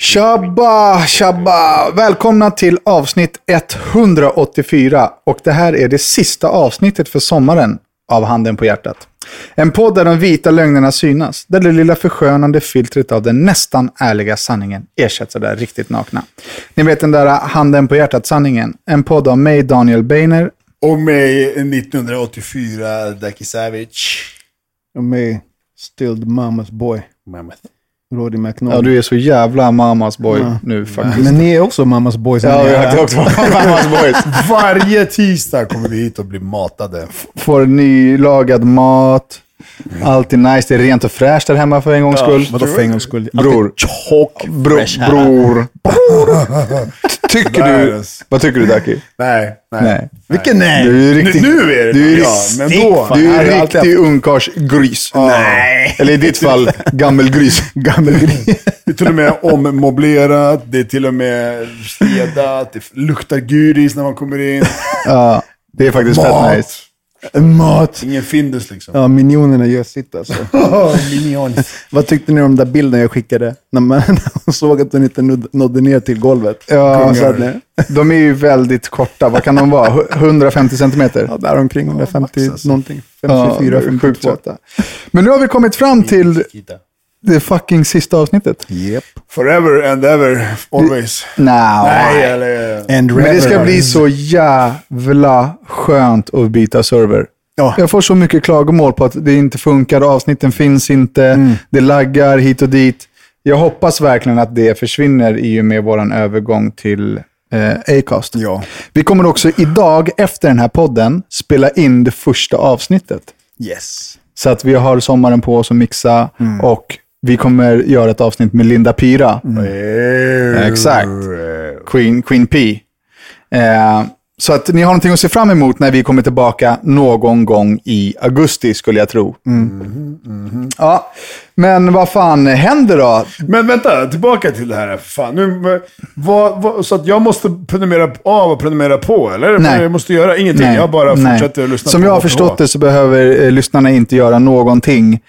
Tjabba, tjabba! Välkomna till avsnitt 184 och det här är det sista avsnittet för sommaren av Handen på hjärtat. En podd där de vita lögnerna synas, där det lilla förskönande filtret av den nästan ärliga sanningen ersätts av det riktigt nakna. Ni vet den där Handen på hjärtat-sanningen. En podd av mig, Daniel Beiner. Och mig 1984, Daki Savage. Och mig, Still the Mamas boy, Mammoth. Roddy McNaughton. Ja, du är så jävla mamas boy Ja. nu faktiskt. Men ni är också Mamas boys. Ja, jag är- har också mamas boys. Varje tisdag kommer vi hit och blir matade. Får nylagad mat. Alltid nice. Det är rent och fräscht där hemma för en gångs skull. Vadå för en gångs skull? Bror. Tjock, Bro, fresh här. bror. Tycker du? Vad tycker du Daki? Nej, nej. Nej. Vilken nej? Du är riktigt, Nu, nu är det du är, ja, men då. du är alltid riktig ungkarlsgris. Nej. Eller i ditt fall, gammelgris. Gammelgris. Det är till och med ommöblerat, det är till och med städat, det luktar gyris när man kommer in. Ja, det är faktiskt fett nice. Mat. Ingen Findus liksom. Ja, minionerna gör sitt alltså. Minion. Vad tyckte ni om den där bilden jag skickade? När man, såg att den inte nådde- ner till golvet. Ja, så att- De är ju väldigt korta. Vad kan de vara? 150 centimeter? Ja, där omkring 150 max alltså. någonting. Ja, 54, det är sjukt 52. söta. Men nu har vi kommit fram till det fucking sista avsnittet. Yep. Forever and ever, always. Nej. Nej, eller... And Men det ska bli så jävla skönt att byta server. Ja. Jag får så mycket klagomål på att det inte funkar, avsnitten finns inte, Mm. det laggar hit och dit. Jag hoppas verkligen att det försvinner i och med vår övergång till eh, Acast. Ja. Vi kommer också idag, efter den här podden, spela in det första avsnittet. Yes. Så att vi har sommaren på oss att mixa Mm. och vi kommer göra ett avsnitt med Linda Pira. Mm. Exakt. Queen, Queen P. Eh, så att ni har någonting att se fram emot när vi kommer tillbaka någon gång i augusti skulle jag tro. Ja, men vad fan händer då? Men vänta, tillbaka till det här. Fan, nu, vad, vad, så att jag måste prenumerera av och prenumerera på, eller? Nej. Jag måste göra ingenting, jag bara nej. fortsätter att lyssna Som på jag har förstått det så behöver eh, lyssnarna inte göra någonting.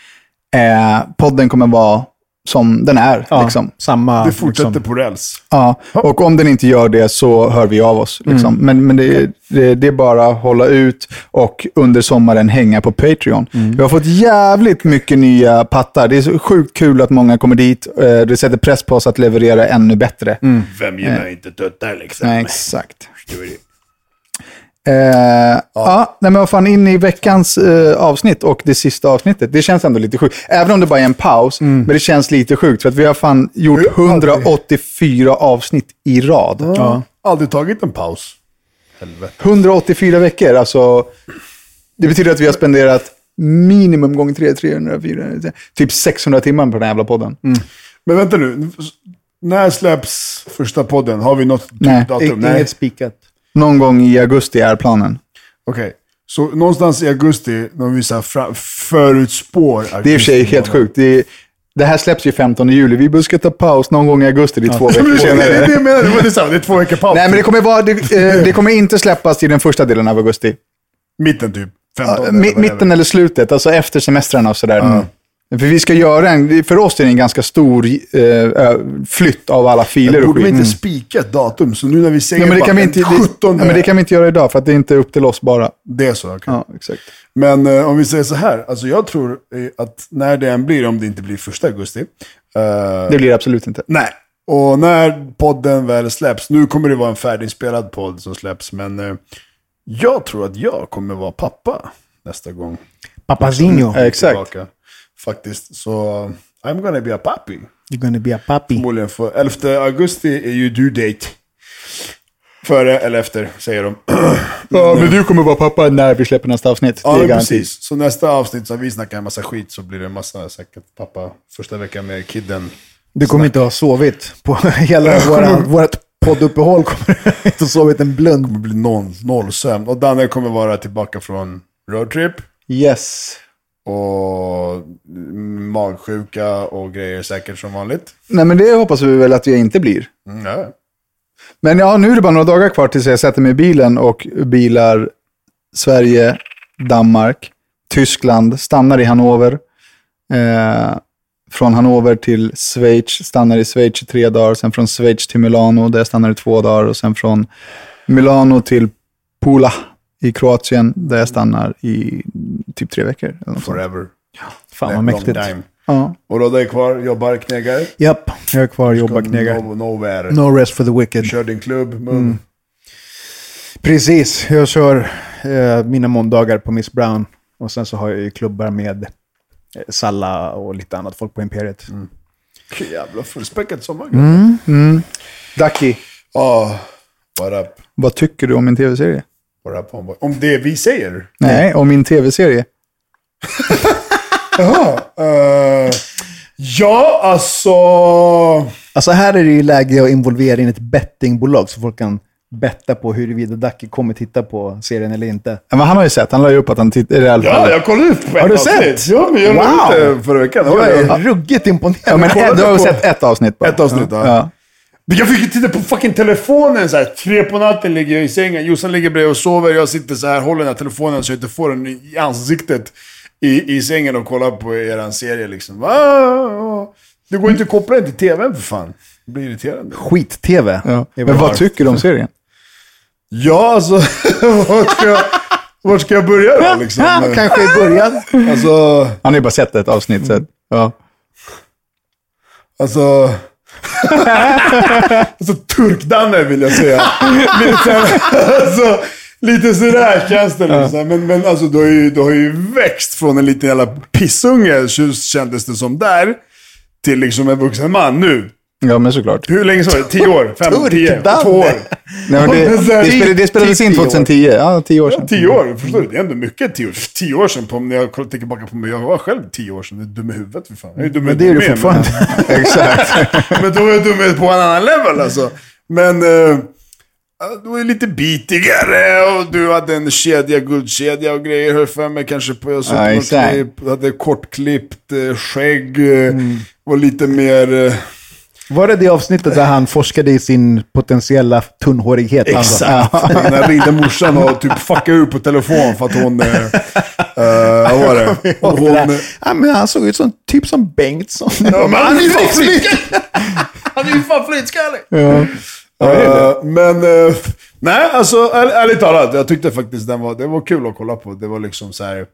Eh, podden kommer vara som den är. Ja, Liksom. Samma. Det fortsätter liksom. på räls. Ja, och om den inte gör det så hör vi av oss. Liksom. Men, men det, det, det är bara att hålla ut och under sommaren hänga på Patreon. Vi har fått jävligt mycket nya pattar. Det är så sjukt kul att många kommer dit. Eh, Det sätter press på oss att leverera ännu bättre. Vem gillar inte tuttar liksom? Nej, exakt. Eh, ja. nej, men vad fan, in i veckans eh, avsnitt och det sista avsnittet. Det känns ändå lite sjukt. Även om det bara är en paus, men det känns lite sjukt. För att vi har fan gjort Vi har aldrig- 184 avsnitt i rad. Ja. Aldrig tagit en paus. Helvete. 184 veckor, alltså. Det betyder att vi har spenderat minimum gånger 3, 300, 400, typ 600 timmar på den här jävla podden. Men vänta nu. När släpps första podden? Har vi något Nej. datum? Inget spikat. Någon gång i augusti är planen. Okej. Så någonstans i augusti, när vi så här fra, förutspår Det är i och för sig helt sjukt. Det, är, det här släpps ju 15 juli. Vi ska ta paus någon gång i augusti. Det är två veckor Det är senare. det jag menar, det var detsamma. Det är två veckor paus. Nej, men det kommer, vara, det, eh, det kommer inte släppas i den första delen av augusti. Mitten typ. 15 Ja, eller mitten eller slutet, alltså efter semestrarna och sådär. För vi ska göra en, för oss är det en ganska stor eh, flytt av alla filer och Borde vi inte spika ett datum? Så nu när vi säger Ja, men, det bara kan vi inte, det, 17. ja, men det kan vi inte göra idag för att det är inte upp till oss bara. Det är så, okej. Ja, exakt. Men eh, om vi säger så här, alltså jag tror eh, att när det än blir, om det inte blir första augusti. eh, Det blir det absolut inte. Nej. Och när podden väl släpps, nu kommer det vara en färdigspelad podd som släpps, men eh, jag tror att jag kommer vara pappa nästa gång. Papazinho. Ja, exakt. Tillbaka. Faktiskt, så I'm gonna be a papi. You're gonna be a papi. Förmodligen för 11 augusti är ju due date. Före eller efter, säger de. Ja, men du kommer vara pappa när vi släpper nästa avsnitt. Ja, precis. Så nästa avsnitt så vi snackat en massa skit så blir det en massa säkert pappa första veckan med kidden. Du kommer inte ha sovit på hela våra, vårt podduppehåll. kommer du inte ha sovit en blund. Det blir noll, noll sömn. Och Danne kommer vara tillbaka från roadtrip. Yes. Och magsjuka och grejer säkert som vanligt. Nej, men det hoppas vi väl att jag inte blir. Mm, ja. Men ja, nu är det bara några dagar kvar tills jag sätter mig i bilen och bilar Sverige, Danmark, Tyskland, stannar i Hannover. Eh, från Hannover till Schweiz, stannar i Schweiz i tre dagar. Sen från Schweiz till Milano, där jag stannar i två dagar. Och sen från Milano till Pula i Kroatien, där jag stannar i typ tre veckor. Eller något. Forever. Fan vad mäktigt. Ja. Och då är kvar, jobbar, knegar. Japp, jag är kvar, jobbar, knegar. No, nowhere. No rest for the wicked. Kör din klubb, mum. Mm. Precis, jag kör eh, mina måndagar på Miss Brown. Och sen så har jag ju klubbar med eh, Salla och lite annat folk på Imperiet. Jävla fullspäckat sommar. Mm. Ducky, Ja, what up? vad tycker du om min tv-serie? Up homeboy? Om det vi säger? Nej, om min tv-serie. Jaha. eh, ja, alltså... Alltså här är det ju läge att involvera in ett bettingbolag så folk kan betta på huruvida Ducky kommer titta på serien eller inte. Ja, Men han har ju sett, han la ju upp att han tittar, i alla Ja, fall. jag kollade ut på Har du avsnitt. sett? Ja, men jag la Wow. ut det förra veckan. Jag är ruggigt imponerad. Ja, men du har sett ett avsnitt bara. Ett avsnitt, ja. ja. Men Jag fick ju titta på fucking telefonen så här. Tre på natten ligger jag i sängen. Jossan ligger bredvid och sover. Jag sitter så här, håller den här telefonen så jag inte får den i ansiktet i, i sängen och kollar på eran serie liksom. Det går inte att koppla den till tvn för fan. Det blir irriterande. Skit-tv. Ja. Men vad tycker du om serien? Ja, alltså. vart, ska jag, vart ska jag börja då liksom? Kanske i början. Alltså, Han har ju bara sett ett avsnitt. Så, ja. alltså... alltså turkdanne vill jag säga. Lite, alltså, lite sådär känns det liksom. Men, men alltså du har, ju, du har ju växt från en liten jävla pissunge, kändes det som där, till liksom en vuxen man nu. ja, men såklart. Hur länge sa du? Tio år? Fem? Tio? Två år? Nej, men det, Men det, spelade, det spelades in tio år. 2010. Ja, tio år sedan. Tio år? Förstår du? Det är ändå mycket tio år. Tio år sedan, på, när jag tänker tillbaka på mig, jag var själv tio år sedan. Jag är dum i huvudet för fan. Jag är dum Men det är du fortfarande. Exakt. Men då var jag dum på en annan level alltså. Men eh, du var lite bitigare och du hade en kedja, guldkedja och grejer. Hör för mig kanske på, jag såg Ja, klipp. Hade kortklippt eh, skägg. eh, Mm. Var lite mer... Eh, Var det det avsnittet där han forskade i sin potentiella tunnhårighet? Alltså? exakt. När ringde morsan och typ fuckade ur på telefon för att hon... Eh, eh, vad var det? Och det Hon, där, ja, men han såg ut som typ som Bengtsson. Ja, men han är ju fan flytskallig! Han är ju fan flytskallig! Eh, men, eh, nej alltså är, ärligt talat, jag tyckte faktiskt den var, det var kul att kolla på. Det var liksom så här.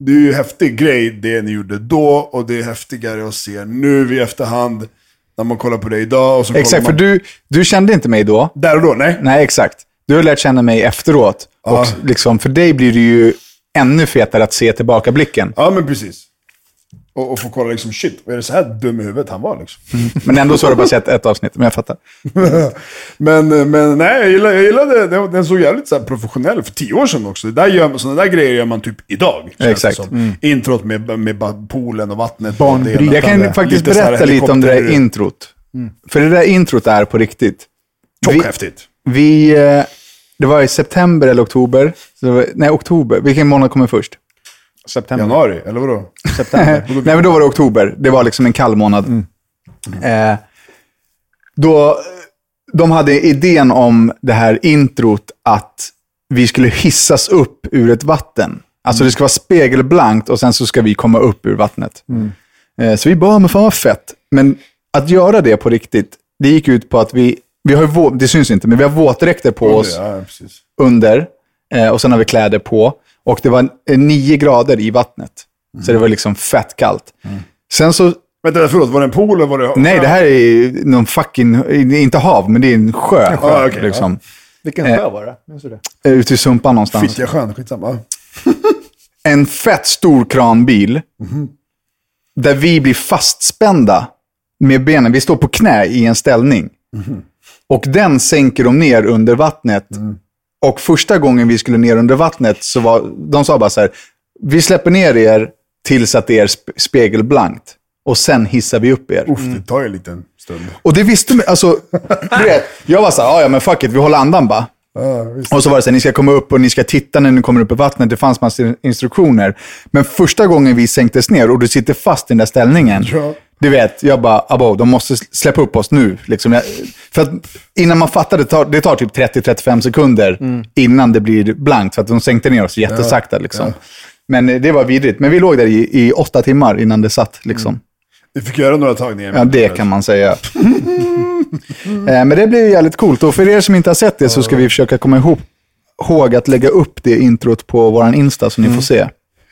Det är ju en häftig grej det ni gjorde då och det är häftigare att se nu i efterhand. När man kollar på det idag och så exakt, man... för du, du kände inte mig då. Där och då, nej. Nej, exakt. Du har lärt känna mig efteråt. Ja. Och liksom, för dig blir det ju ännu fetare att se tillbakablicken. Ja, men precis. Och, och få kolla liksom, shit, är det så här dum i huvudet han var liksom? Men ändå så har du bara sett ett avsnitt, men jag fattar. men, men nej, jag gillade, jag gillade den, den såg jävligt så här professionell för tio år sedan också. Det där gör, sådana där grejer gör man typ idag. Exakt. som. Introt med, med poolen och vattnet. Barnbrytande. Jag kan faktiskt Lite berätta lite om det där introt. För det där introt är på riktigt. Vi, Tjockhäftigt. vi, eh, det var i september eller oktober. Var, nej, oktober. Vilken månad kommer först? September. Januari, eller vadå? September. Nej, men då var det oktober. Det var liksom en kall månad. Eh, då, de hade idén om det här introt att vi skulle hissas upp ur ett vatten. Alltså det ska vara spegelblankt och sen så ska vi komma upp ur vattnet. Eh, så vi bara, men fan vad fett. Men att göra det på riktigt, det gick ut på att vi, vi har vå- det syns inte, men vi har våtdräkter på oss Ja, under eh, och sen har vi kläder på. Och det var eh, nio grader i vattnet. Så det var liksom fett kallt. Sen så, Vänta, förlåt, var det en pool eller var det... nej det här är någon fucking, inte hav, men det är en sjö. Ja, okej, liksom. Vilken Eh. sjö var det? Minns du det? Eh, Ute i Sumpan någonstans. Fittja sjön, skitsamma. En fett stor kranbil. Där vi blir fastspända med benen. Vi står på knä i en ställning. Och den sänker de ner under vattnet. Och första gången vi skulle ner under vattnet så var, de sa bara så här, vi släpper ner er tills att det är sp- spegelblankt. Och sen hissar vi upp er. Uff, det tar ju en liten stund. Och det visste man, alltså, du vet, jag var så här, "Ja, men fuck it, vi håller andan bara. Ja. Och så var det så här, ni ska komma upp och ni ska titta när ni kommer upp i vattnet. Det fanns massor instruktioner. Men första gången vi sänktes ner och du sitter fast i den där ställningen. Ja. Du vet, jag bara, abo, de måste släppa upp oss nu. Liksom. Jag, för att innan man fattar, det tar, det tar typ 30-35 sekunder innan det blir blankt. För att de sänkte ner oss jättesakta. Liksom. Men eh, det var vidrigt. Men vi låg där i, i åtta timmar innan det satt. Liksom. Vi fick göra några tagningar. Ja, det kan man säga. Eh, Men det blir jävligt coolt. Och för er som inte har sett det så ska vi försöka komma ihop, ihåg att lägga upp det introt på vår Insta så ni får se.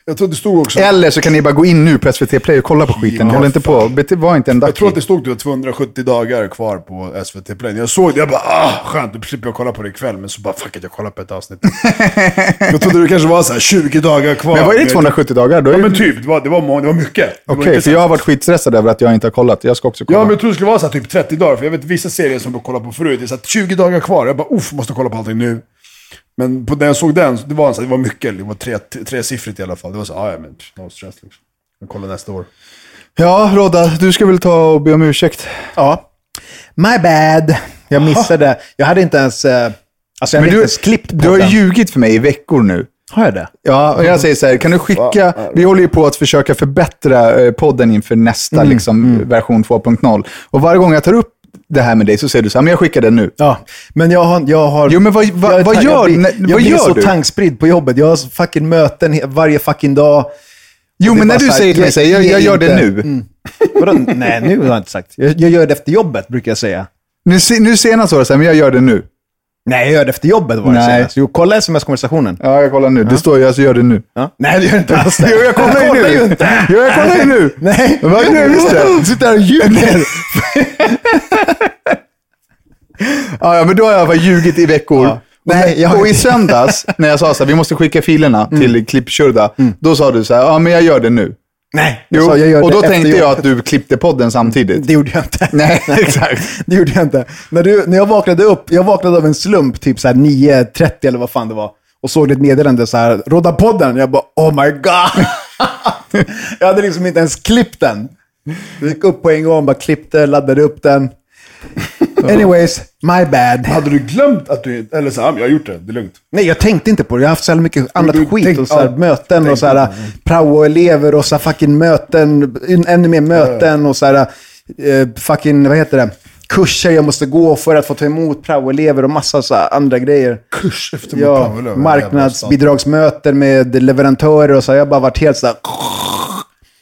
Jag tror det stod också... Eller så kan ni bara gå in nu på SVT Play och kolla på skiten. Ja, Håll inte på. Var inte en Jag tror att det stod typ 270 dagar kvar på SVT Play. När jag såg det, jag bara ah, skönt, då slipper jag kolla på det ikväll. Men så bara fuck it, jag kollar på ett avsnitt. jag trodde det kanske var så här 20 dagar kvar. Men vad är det 270 dagar? Då är Ja men typ, det var, det var, många, det var mycket. Var Okej, inte för jag har varit skitstressad över att jag inte har kollat. Jag ska också kolla. Ja, men jag trodde det skulle vara så här typ 30 dagar. För jag vet vissa serier som jag kollar på förut, det är så här 20 dagar kvar. Jag bara uff, måste kolla på allting nu. Men på när jag såg den, det var, så det var mycket. Det var tre, tresiffrigt i alla fall. Det var så ah, ja men no stress liksom. Jag kollar nästa år. Ja, Rodda, du ska väl ta och be om ursäkt? Ja. My bad. Jag missade. Jag hade inte ens... eh, Alltså jag Men hade du, inte ens klippt du har podden. ljugit för mig i veckor nu. Har jag det? Ja, och jag säger så här, kan du skicka, vi håller ju på att försöka förbättra eh, podden inför nästa Mm, liksom, version 2.0. Och varje gång jag tar upp det här med dig så säger du så här, men jag skickar den nu. Ja, men jag har... Jag har Jo, men vad- vad- jag vad gör- jag blir, jag vad blir så du? tankspridd på jobbet. Jag har fucking möten varje fucking dag. Jo, Det men när du här, säger till mig, här, jag, jag gör det inte. nu. Mm. Vadå? Nej, nu har jag inte sagt. Jag, jag gör det efter jobbet, brukar jag säga. Nu, nu senast var det så här, men jag gör det nu. Nej, jag gör det efter jobbet var det Nej. senast. Jo, kolla sms-konversationen. Ja, jag kollar nu. Det står ju, alltså gör det nu. Ja. Nej, det gör inte alls det. Jo, jag kollar ju nu. inte. Jo, jag kollar ju nu. Nej, Vad? Visst det? Du sitter här och ljuger. Ja, ja, men då har jag fall ljugit i veckor. Ja. Nej, jag och i söndags, när jag sa så här, vi måste skicka filerna till Klippkörda, då sa du så här, ja men jag gör det nu. Nej, Jo, sa, gör och då tänkte jag att du klippte podden samtidigt. Det gjorde jag inte. Nej, exakt. Det gjorde jag inte. När, du, när jag vaknade upp, jag vaknade av en slump, typ så här 9.30 eller vad fan det var. Och såg ett meddelande så här, Rodda podden. Jag bara, oh my god. jag hade liksom inte ens klippt den. Jag gick upp på en gång, bara klippte, laddade upp den. Anyways, my bad. Hade du glömt att du... Eller så här, "Ja, men jag har gjort det, det är lugnt. Nej, jag tänkte inte på det. Jag har haft så jävla mycket annat du skit. tänk- och så här, ja, möten och så här, på prao-elever och så här, fucking möten. Ännu mer möten och så här, eh, fucking, vad heter det? Kurser jag måste gå för att få ta emot prao-elever och massa så andra grejer. Kurs efter Ja, marknadsbidragsmöten med leverantörer och så. Jag har bara varit helt så här...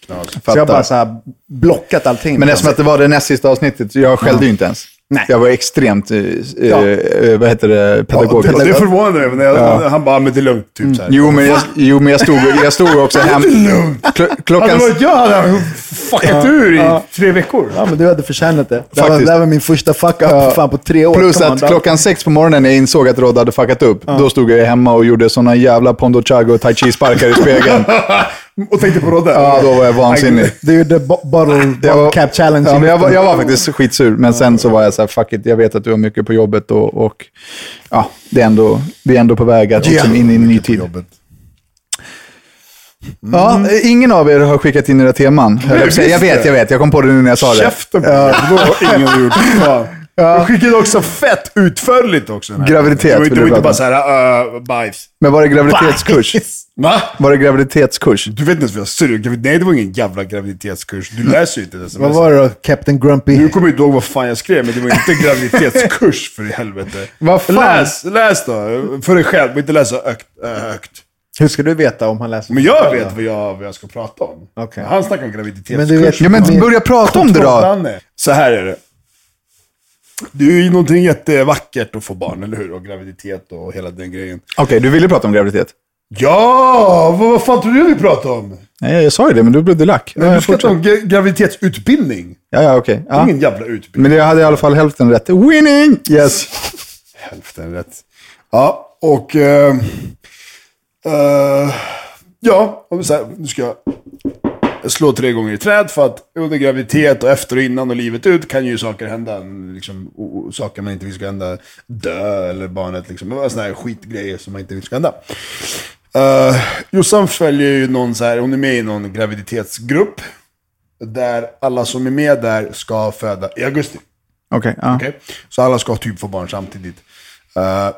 Så jag har bara så här blockat allting. Men eftersom att det var det näst sista avsnittet, så jag skällde ju inte ens. Nej. Jag var extremt, eh, Ja. eh, vad heter det, pedagogisk. Ja, det förvånade mig. när jag- Ja. Han bara, men det är lugnt. Typ så här. Jo, men jag, jo, men jag stod, jag stod också hem... Kl- Hade klockan... det varit jag hade fuckat ur i tre veckor. Ja, men du hade förtjänat det. Det var, det var min första fuck-up Ja. fan på tre år. Plus att dog. klockan sex på morgonen när jag insåg att Rodda hade fuckat upp, då stod jag hemma och gjorde såna jävla Pondo Chago och Tai Chi-sparkar i spegeln. Och tänkte på Rodde. Ja, då var jag vansinnig. Du gjorde bo- bottle, Jag bottle var- cap challenge. Ja, men jag, var, jag var faktiskt skitsur, men sen så var jag så här, fuck it, jag vet att du har mycket på jobbet och, och ja, det är ändå, vi är ändå på väg att liksom in i en ny tid. Jobbet. Ja, ingen av er har skickat in era teman. jag. Jag vet, jag vet, jag kom på det nu när jag sa det. Käften på dig. Det var ingen har gjort. Fan. Jag skickade också fett utförligt också. den här. Graviditet Det var inte, det du var inte prata bara såhär, uh, bajs. Men var det graviditetskurs? Va? Var det graviditetskurs? Du vet inte ens vad jag sa. Nej, det var ingen jävla graviditetskurs. Du läser ju inte det. Vad var det då? Captain Grumpy? Nu kommer jag inte ihåg vad fan jag skrev, men det var inte graviditetskurs för i helvete. Vad fan? Läs, läs då. För dig själv, men inte läsa högt. äh, högt. Hur ska du veta om han läser? Men jag vet vad jag, vad jag ska prata om. Okej. Han snackar om graviditetskurs. Men du vet- Ja, men börja prata om det då. Så här är det. Det är ju någonting jättevackert att få barn, eller hur? Och graviditet och hela den grejen. Okej, du ville prata om graviditet. Ja, vad, vad fan tror du vi pratar om? Nej, jag sa ju det, men då blev du lack. Ja, du ska fortsätt. ta om gra- graviditetsutbildning. Ja, ja, okej. Det är Ja. ingen jävla utbildning. Men jag hade i alla fall hälften rätt. Winning! Yes. Hälften rätt. Ja, och... eh, eh, ja, om vi säger, nu ska jag slå tre gånger i träd för att under graviditet och efter och innan och livet ut kan ju saker hända. Liksom, saker man inte vill ska hända. Dö eller barnet liksom. Sådana här skitgrejer som man inte vill ska hända. Uh, Jossan följer ju någon så här, hon är med i någon graviditetsgrupp. Där alla som är med där ska föda i augusti. Okej, ja. Okej? Så alla ska typ få barn samtidigt. Eh,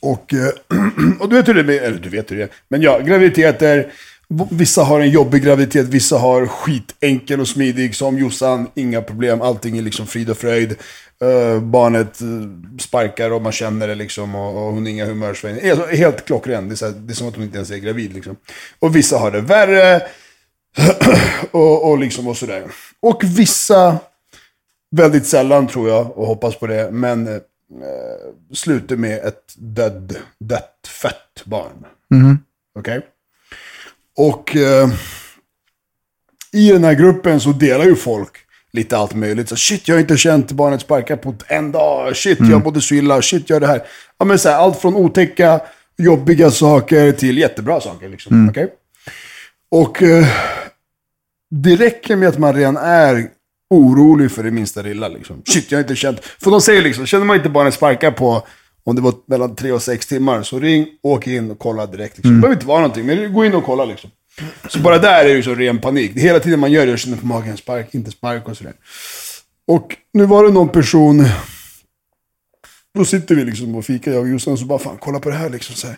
och, eh, och du vet hur det är, eller du vet hur det är. Men ja, graviditeter. Vissa har en jobbig graviditet, vissa har skitenkel och smidig. Som Jossan, inga problem, allting är liksom frid och fröjd. Eh, barnet eh, sparkar och man känner det liksom och, och hon har inga humörsvängningar. Helt, klockren, det är, här, det är som att hon inte ens är gravid liksom. Och vissa har det värre. och, och liksom och sådär. Och vissa Väldigt sällan tror jag, och hoppas på det, men eh, slutar med ett död, dött, fött barn. Okej? Och eh, i den här gruppen så delar ju folk lite allt möjligt. Så, shit, jag har inte känt barnet sparka på en dag. Shit, jag mådde så illa. Shit, jag gör det här. Ja, men så här, allt från otäcka, jobbiga saker till jättebra saker. Liksom. Okej? Och eh, det räcker med att man redan är orolig för det minsta lilla. Liksom. Shit, jag har inte känt... För de säger liksom, känner man inte barnet sparka på, om det var mellan tre och sex timmar, så ring, åk in och kolla direkt. Liksom. Det behöver inte vara någonting, men gå in och kolla liksom. Så bara där är det ju så ren panik. Hela tiden man gör det, jag känner på magen, spark, inte spark och sådär. Och nu var det någon person, då sitter vi liksom och fikar, jag och Jossan, så bara fan kolla på det här liksom. Så här.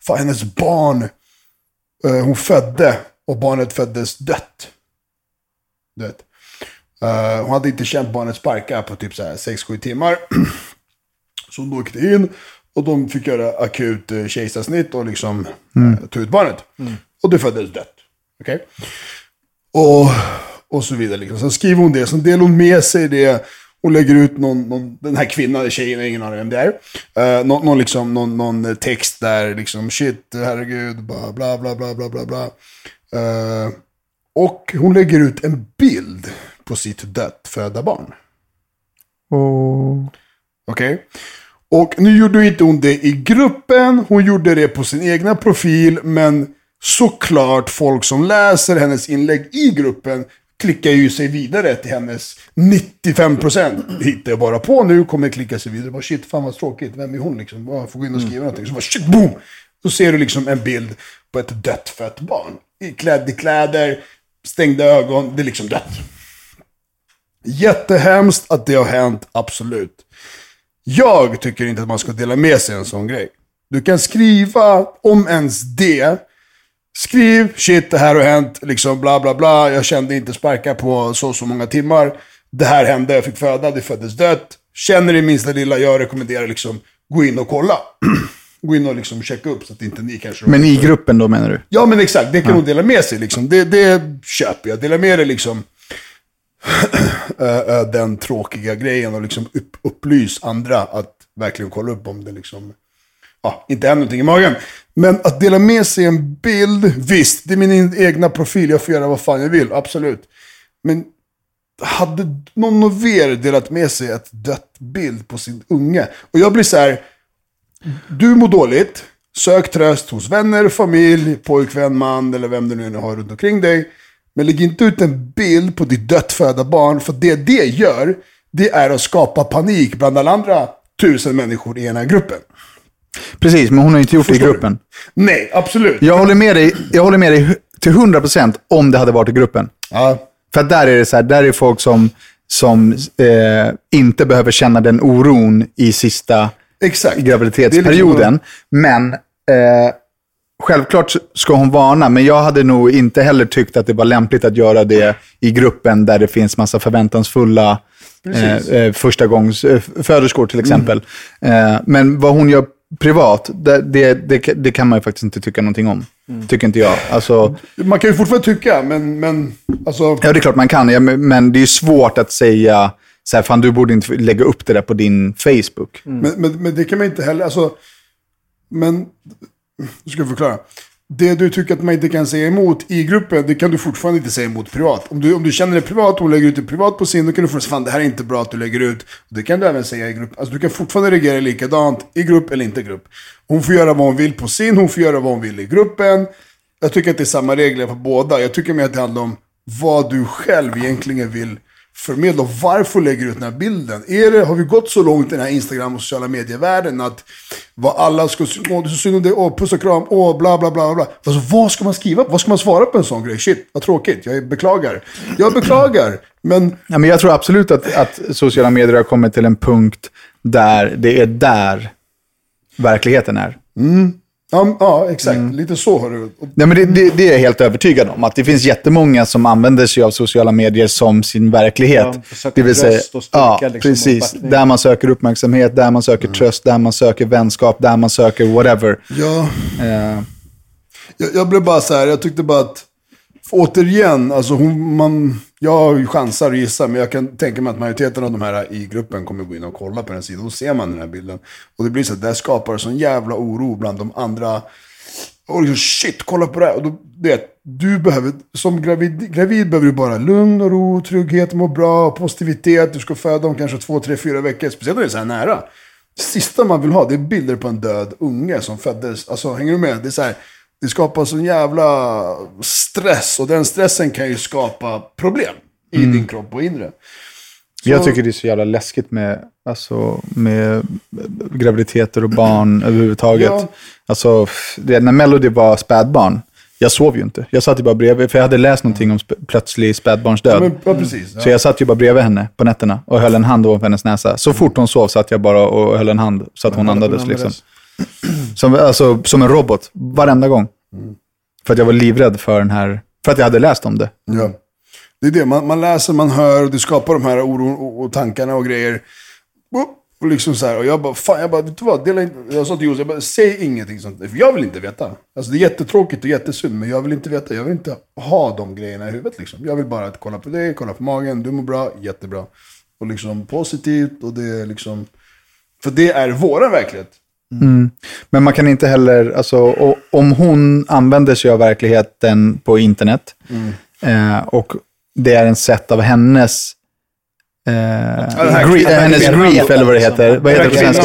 Fan, hennes barn, eh, hon födde och barnet föddes dött. Du vet. Eh, hon hade inte känt barnet sparka på typ så här 6-7 timmar. Så hon åkte in och de fick göra akut eh, kejsarsnitt och liksom eh, ta ut barnet. Och det föddes dött. Okej? Och, och så vidare. Liksom. Sen skriver hon det, sen delar hon med sig det. Hon lägger ut någon, någon den här kvinnan, tjejen, ingen aning vem det är. Uh, någon, någon, liksom, någon, någon text där, liksom shit, herregud, bla bla bla bla bla bla. bla. Eh, och hon lägger ut en bild på sitt dött födda barn. Okej? Och nu gjorde inte hon det i gruppen, hon gjorde det på sin egna profil, men såklart folk som läser hennes inlägg i gruppen klickar ju sig vidare till hennes 95% hittar jag bara på nu, kommer klicka sig vidare. Bara, shit, fan vad tråkigt, vem är hon liksom? Bara, får gå in och skriva någonting. Så bara, shit, boom! Då ser du liksom en bild på ett dött fött barn. Klädd i kläder, stängda ögon, det är liksom dött. Jättehemskt att det har hänt, absolut. Jag tycker inte att man ska dela med sig en sån grej. Du kan skriva om ens det. Skriv, shit det här har hänt, liksom bla bla bla. Jag kände inte sparka på så så många timmar. Det här hände, jag fick föda, det föddes dött. Känner det minsta lilla, jag rekommenderar liksom, gå in och kolla. gå in och liksom checka upp så att inte ni kanske... Men i gruppen då menar du? Ja, men exakt. Det kan hon dela med sig. Liksom. Det, det köper jag. Dela med dig liksom ö, den tråkiga grejen och liksom upp, upplys andra att verkligen kolla upp om det liksom ja, inte händer någonting i magen. Men att dela med sig en bild, visst, det är min egna profil, jag får göra vad fan jag vill, absolut. Men hade någon av er delat med sig ett dött bild på sin unge? Och jag blir så här, du mår dåligt, sök tröst hos vänner, familj, pojkvän, man eller vem du nu har runt omkring dig. Men lägg inte ut en bild på ditt dött födda barn, för det det gör, det är att skapa panik bland alla andra tusen människor i den här gruppen. Precis, men hon har inte gjort det i Förstår du? gruppen. Nej, absolut. Jag håller med dig, jag håller med dig till 100% om det hade varit i gruppen. Ja. För där är det så här, där är folk som som eh, inte behöver känna den oron i sista Exakt. Graviditetsperioden. liksom- Men eh, självklart ska hon varna, men jag hade nog inte heller tyckt att det var lämpligt att göra det i gruppen där det finns massa förväntansfulla eh, eh, första gångs eh, föderskor till exempel. Mm. Eh, men vad hon gör privat, det, det, det, det kan man ju faktiskt inte tycka någonting om. Mm. Tycker inte jag. Alltså, Man kan ju fortfarande tycka, men, men alltså... ja, det är klart man kan, ja, men det är svårt att säga så här, fan du borde inte lägga upp det där på din Facebook. Men, men, men det kan man inte heller, alltså... Men, nu ska jag förklara. Det du tycker att man inte kan säga emot i gruppen, det kan du fortfarande inte säga emot privat. Om du, om du känner det privat och hon lägger ut det privat på sin, då kan du få säga fan det här är inte bra att du lägger ut. Det kan du även säga i grupp. Alltså du kan fortfarande reagera likadant i grupp eller inte i grupp. Hon får göra vad hon vill på sin, hon får göra vad hon vill i gruppen. Jag tycker att det är samma regler på båda. Jag tycker mer att det handlar om vad du själv egentligen vill förmedla varför lägger du ut den här bilden? Är det, har vi gått så långt i den här Instagram och sociala medievärlden att vad alla ska, åh det är så synd om det, åh puss och kram, åh bla bla bla bla. Alltså vad ska man skriva? Vad ska man svara på en sån grej? Shit, vad tråkigt, jag beklagar. Jag beklagar, men Ja, men jag tror absolut att, att sociala medier har kommit till en punkt där det är där verkligheten är. Ja, ja exakt, lite så har du. Nej, men det, det, det är jag helt övertygad om. Att det finns jättemånga som använder sig av sociala medier som sin verklighet. Ja, det vill säga, styrka, ja, liksom, precis. Där man söker uppmärksamhet, där man söker tröst, där man söker vänskap, där man söker whatever. ja, Eh, jag, jag blev bara så här, jag tyckte bara att, återigen, alltså hon, man, jag chansar och gissar, men jag kan tänka mig att majoriteten av de här i gruppen kommer gå in och kolla på den sidan. Då ser man den här bilden. Och det blir så att det skapar sån jävla oro bland de andra. Och liksom, shit, kolla på det här. Och då, det, du behöver, som gravid, gravid behöver du bara lugn och ro, trygghet, må bra, positivitet. Du ska föda om kanske två, tre, fyra veckor. Speciellt när det är så här nära. Det sista man vill ha, det är bilder på en död unge som föddes. Alltså, hänger du med? Det är så här, det skapar sån jävla stress. Och den stressen kan ju skapa problem i din kropp och inre. Jag tycker det är så jävla läskigt med, alltså, med graviditeter och barn överhuvudtaget. Ja. Alltså, det, när Melody var spädbarn, jag sov ju inte. Jag satt ju bara bredvid, för jag hade läst någonting om sp- plötslig spädbarnsdöd. Men, ja, precis. Ja. Så jag satt ju bara bredvid henne på nätterna och höll en hand ovanför hennes näsa. Så fort hon sov satt jag bara och höll en hand så att hon andades. Liksom. Som, alltså, som en robot, varenda gång. För att jag var livrädd för den här, för att jag hade läst om det. Ja. Det är det, man, man läser, man hör, och det skapar de här oron och, och tankarna och grejer. Och, liksom så här, och jag bara, fan, jag bara, vet du vad? Dela in, jag sa till Josef, jag bara, säg ingenting sånt. För jag vill inte veta. Alltså det är jättetråkigt och jättesynd, men jag vill inte veta. Jag vill inte ha de grejerna i huvudet liksom. Jag vill bara att kolla på dig, kolla på magen, du mår bra, jättebra. Och liksom positivt och det är liksom, för det är våran verklighet. Men man kan inte heller, alltså, om hon använder sig av verkligheten på internet eh, och det är en sätt av hennes, eh, här gri- kvinnan- eh, hennes grief, eller vad det heter. Vad heter det på svenska?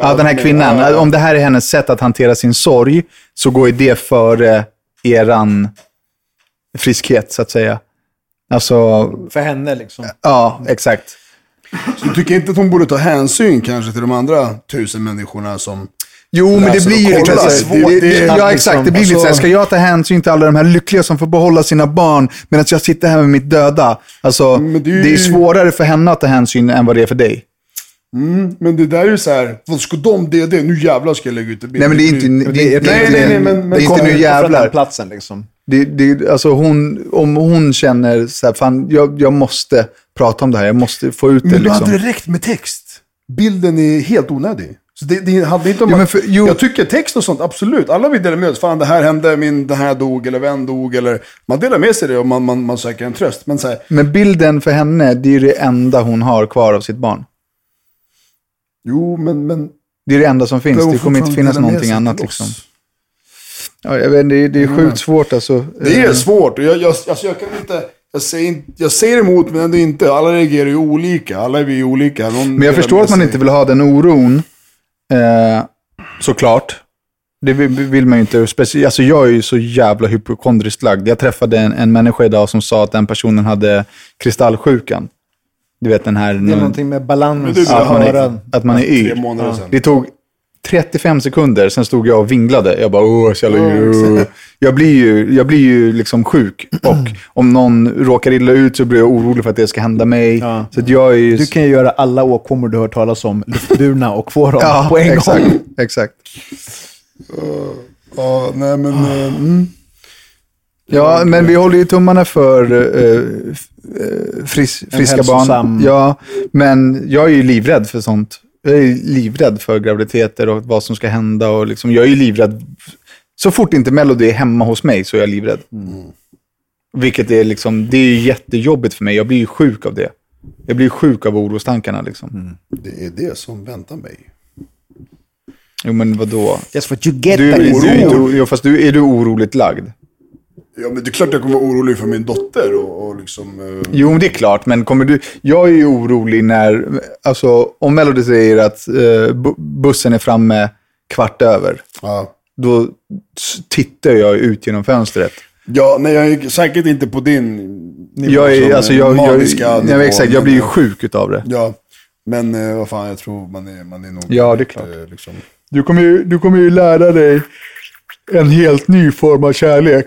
Ja, den här kvinnan. Om det här är hennes sätt att hantera sin sorg, så går ju det före eran friskhet, så att säga. Alltså, För henne liksom. ja, exakt. Så du tycker inte att hon borde ta hänsyn kanske till de andra tusen människorna som... Jo, men det blir ju lite så Det- det, det- Ja, liksom, exakt. Det blir lite så här, alltså- ska jag ta hänsyn till alla de här lyckliga som får behålla sina barn medan jag sitter här med mitt döda? Alltså, det är det är svårare för henne att ta hänsyn än vad det är för dig. Men det där är ju så här, vad ska de det, det? Nu jävlar ska jag lägga ut en bild. Nej, men det är inte, det, det, det, nej, nej, nej, men- det är inte nu jävlar. den platsen liksom. Det, det, alltså hon, om hon känner så här, fan, jag, jag måste prata om det här, jag måste få ut det. Men hade Liksom. det räckt med text. Bilden är helt onödig. Så det, det handlar inte om att, för- jo. Jag tycker text och sånt, absolut. Alla vill dela med oss. Fan, det här hände, min, det här dog, eller vem dog, eller... Man delar med sig det och man, man, man söker en tröst. Men så här, Men bilden för henne, det är det enda hon har kvar av sitt barn. jo, men... men Det är det enda som finns. Det kommer inte finnas någonting sig annat. Liksom. Ja, jag vet, det, är- det är sjukt svårt alltså. Det är Eh, svårt. Jag, jag, alltså jag kan inte... Jag säger, inte, jag säger emot, men ändå inte. Alla reagerar ju olika. Alla är vi olika. Någon Men jag förstår att man sig- inte vill ha den oron. Eh, såklart. Det vill, man ju inte. Speci- alltså jag är ju så jävla hypokondriskt lagd. Jag träffade en, en människa idag som sa att den personen hade kristallsjukan. Du vet den här... Det är någonting med balans. Men du, Ja, att, man är, att man är Tre yr. månader sedan. Det tog 35 sekunder, sen stod jag och vinglade. Jag bara, åh, så jävla. Jag blir ju, jag blir ju liksom sjuk. Och om någon råkar illa ut så blir jag orolig för att det ska hända mig. Ja. Så att jag är ju... Du kan ju göra alla åkommor du hört talas om luftburna och få dem ja, på en exakt, gång. Exakt. Ja, nej men... eh, Mm. Ja, men vi håller ju tummarna för eh, fris, friska barn. Ja, men jag är ju livrädd för sånt. Jag är livrädd för graviditeter och vad som ska hända. Och liksom, jag är ju livrädd. Så fort inte Melody är hemma hos mig så är jag livrädd. Vilket är liksom, det är jättejobbigt för mig. Jag blir ju sjuk av det. Jag blir sjuk av orostankarna liksom. Det är det som väntar mig. Jo, men vadå? Just what you get Du, that du, is du, jo, fast du, är du oroligt lagd? Ja, men det är klart jag kommer vara orolig för min dotter och, och liksom... eh, Jo, det är klart, men kommer du... Jag är ju orolig när... Alltså, om Melody säger att eh, bu- bussen är framme kvart över, ja. då tittar jag ut genom fönstret. Ja, nej jag är säkert inte på din nivå Jag är, alltså, jag, jag, maniska jag, nivå, exakt, jag blir ju sjuk utav det. Ja, men eh, vad fan, jag tror man är, man är nog... Ja, det är klart. eh, Liksom. Du kommer, ju, du kommer ju lära dig en helt ny form av kärlek.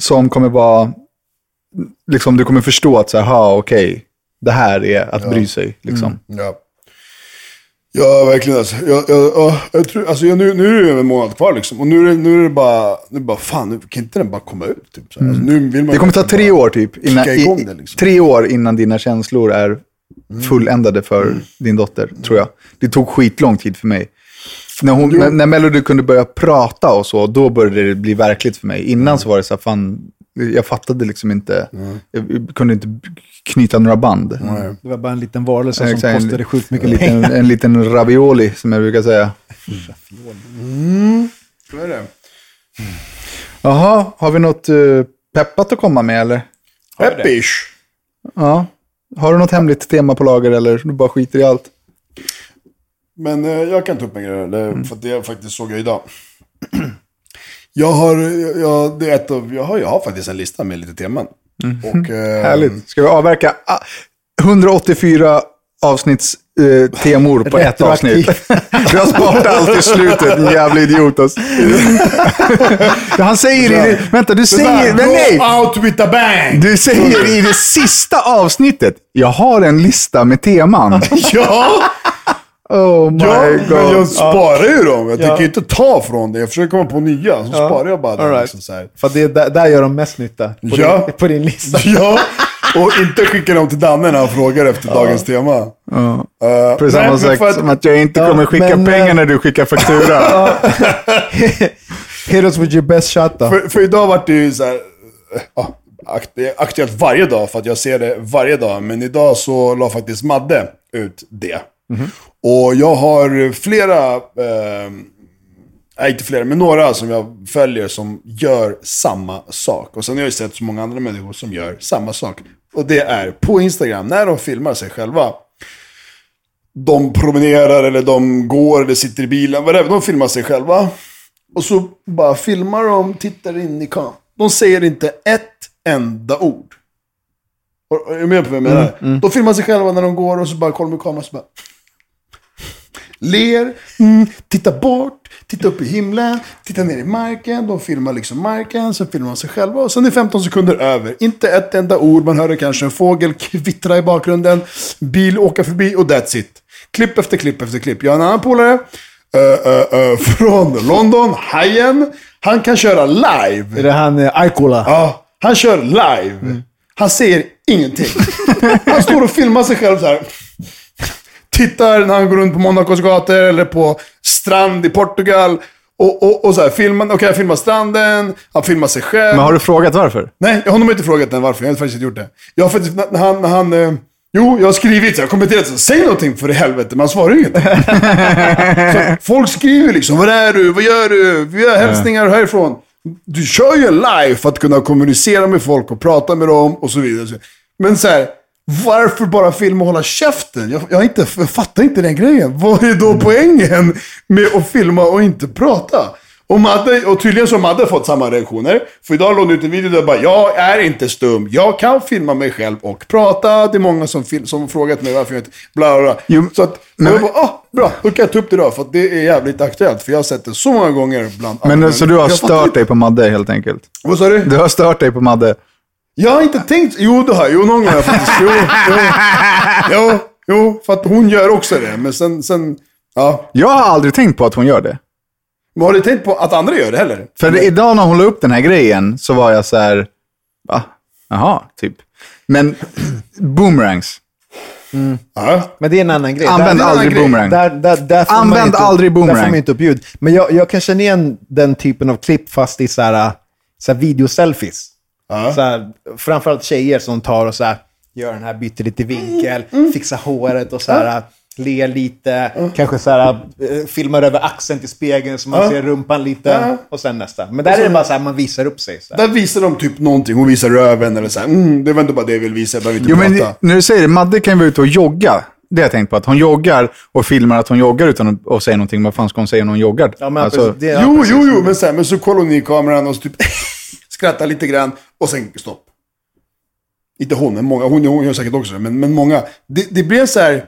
Som kommer vara... Liksom, du kommer förstå att så här, okej, det här är att bry sig. Liksom. Ja. Ja, verkligen alltså. Jag, jag, jag, jag tror, alltså nu, nu är det en månad kvar liksom. Och nu nu är det bara, nu är det bara, fan, nu kan inte den bara komma ut? Typ, så. Alltså, nu vill man Det kommer ta tre år typ. Innan, i, det, liksom. Tre år innan dina känslor är fulländade för din dotter, tror jag. Det tog skitlång tid för mig. När, hon, när, när Melody kunde börja prata och så, då började det bli verkligt för mig. Innan så var det så här, fan, jag fattade liksom inte. Jag kunde inte knyta några band. Nej. Det var bara en liten varelse som Exakt, en- kostade sjukt mycket en pengar. liten, en liten ravioli, som jag brukar säga. Så är det. Jaha, har vi något uh, peppat att komma med eller? Peppish. Ja. Har du något hemligt tema på lager eller du bara skiter i allt? Men eh, jag kan ta upp en grej, eller, för att det faktiskt såg jag idag. Jag har, jag, det är ett av, jag, har, jag har faktiskt en lista med lite teman. Och, eh, Härligt. Ska vi avverka ah, 184 avsnitts eh, temor på ett avsnitt? vi har sparat allt i slutet, en jävla idiot. Alltså. Han säger i det, vänta, du säger, men nej! Out with a bang! Du säger i det sista avsnittet, jag har en lista med teman. Ja, Oh my ja men jag god. sparar ju dem. Jag tänker inte ta från det. Jag försöker komma på nya. Så sparar jag bara dem. right. Liksom, så här. För det är där, där gör de mest nytta. På, Ja. din, på din lista. Ja, och inte skicka dem till Danne när han frågar efter dagens tema. Uh, På samma sätt för att- som att jag inte Ja, kommer skicka men, pengar eh, när du skickar faktura. Hit us with your best shot då. För, för idag vart det ju så här, ja, är aktuellt varje dag för att jag ser det varje dag. Men idag så la faktiskt Madde ut det. Och jag har flera, eh, nej inte flera, men några som jag följer som gör samma sak. Och sen har jag ju sett så många andra människor som gör samma sak. Och det är på Instagram, när de filmar sig själva. De promenerar eller de går eller sitter i bilen, whatever. De filmar sig själva. Och så bara filmar de, tittar in i kameran. De säger inte ett enda ord. Är du med på vad jag menar? De filmar sig själva när de går och så bara kollar de i kameran och så bara... Ler, mm, tittar bort, titta upp i himlen, titta ner i marken. De filmar liksom marken, sen filmar de sig själva. Och sen är 15 sekunder över. Inte ett enda ord, man hör kanske en fågel kvittra i bakgrunden. Bil åka förbi och that's it. Klipp efter klipp efter klipp. Jag har en annan polare. eh, eh, eh, från London, Hajen. Han kan köra live. Är det han eh, Aikola? Ja, han kör live. Han säger ingenting. Han står och filmar sig själv så här. Tittar när han går runt på Monacos gator eller på strand i Portugal. Och, och, och så här, filmar, okej jag filmar stranden, han filmar sig själv. Men har du frågat varför? Nej, jag har nog inte frågat den varför. Jag har faktiskt inte gjort det. Jag har faktiskt, när han, när han eh, jo, jag har skrivit, jag har kommenterat, så, säg någonting för i helvete, men han svarar inget. så, folk skriver liksom, var är du, vad gör du, vi har hälsningar härifrån. Du kör ju live för att kunna kommunicera med folk och prata med dem och så vidare. Men så här, varför bara filma och hålla käften? Jag, jag, inte, jag fattar inte den grejen. Vad är då poängen med att filma och inte prata? Och, Madde, och tydligen så har Madde fått samma reaktioner. För idag låg ut en video där jag bara, jag är inte stum. Jag kan filma mig själv och prata. Det är många som, som frågat mig varför jag inte... Bla, bla, bla. Så att, men- jag bara, ah, bra, då kan jag ta upp det idag. För att det är jävligt aktuellt. För jag har sett det så många gånger bland Men andra. så du har stört dig på Madde helt enkelt? Vad sa du? Du har stört dig på Madde? Jag har inte tänkt... Jo, det har jag. Jo, någon gång har jag faktiskt. Jo, jo, jo, jo, för att hon gör också det. Men sen... sen ja. Jag har aldrig tänkt på att hon gör det. Men har du tänkt på att andra gör det heller? För idag när hon la upp den här grejen så var jag så här, va? Jaha, typ. Men boomerangs. Ja. Men det är en annan grej. Använd annan aldrig boomerang. Där, där, där Använd inte, aldrig boomerang. Där får man inte upp ljud. Men jag, jag kan känna igen den typen av klipp fast i så här, så här videoselfies. Ja. Så här, framförallt tjejer som tar och så här, gör den här, byter lite vinkel, Mm, fixar håret och så här, ler lite. Kanske så här, eh, filmar över axeln till spegeln så man Ja. ser rumpan lite. Och sen nästa. Men där är det bara så här, man visar upp sig. Så. Där visar de typ någonting. Hon visar röven eller så här. Mm, det var inte bara det jag ville visa. Jag behöver inte Jo, men när du säger det, Madde kan ju vara ute och jogga. Det har jag tänkt på, att hon joggar och filmar att hon joggar utan att, säga någonting. Vad fan ska hon säga när hon joggar? Ja, men Alltså, det, ja, Jo, jo, jo. Men, så här, men så kollar hon i kameran och så typ skrattar lite grann. Och sen stopp. Inte hon, men många. Hon, hon gör säkert också det. Men, men många. Det, det blir så här.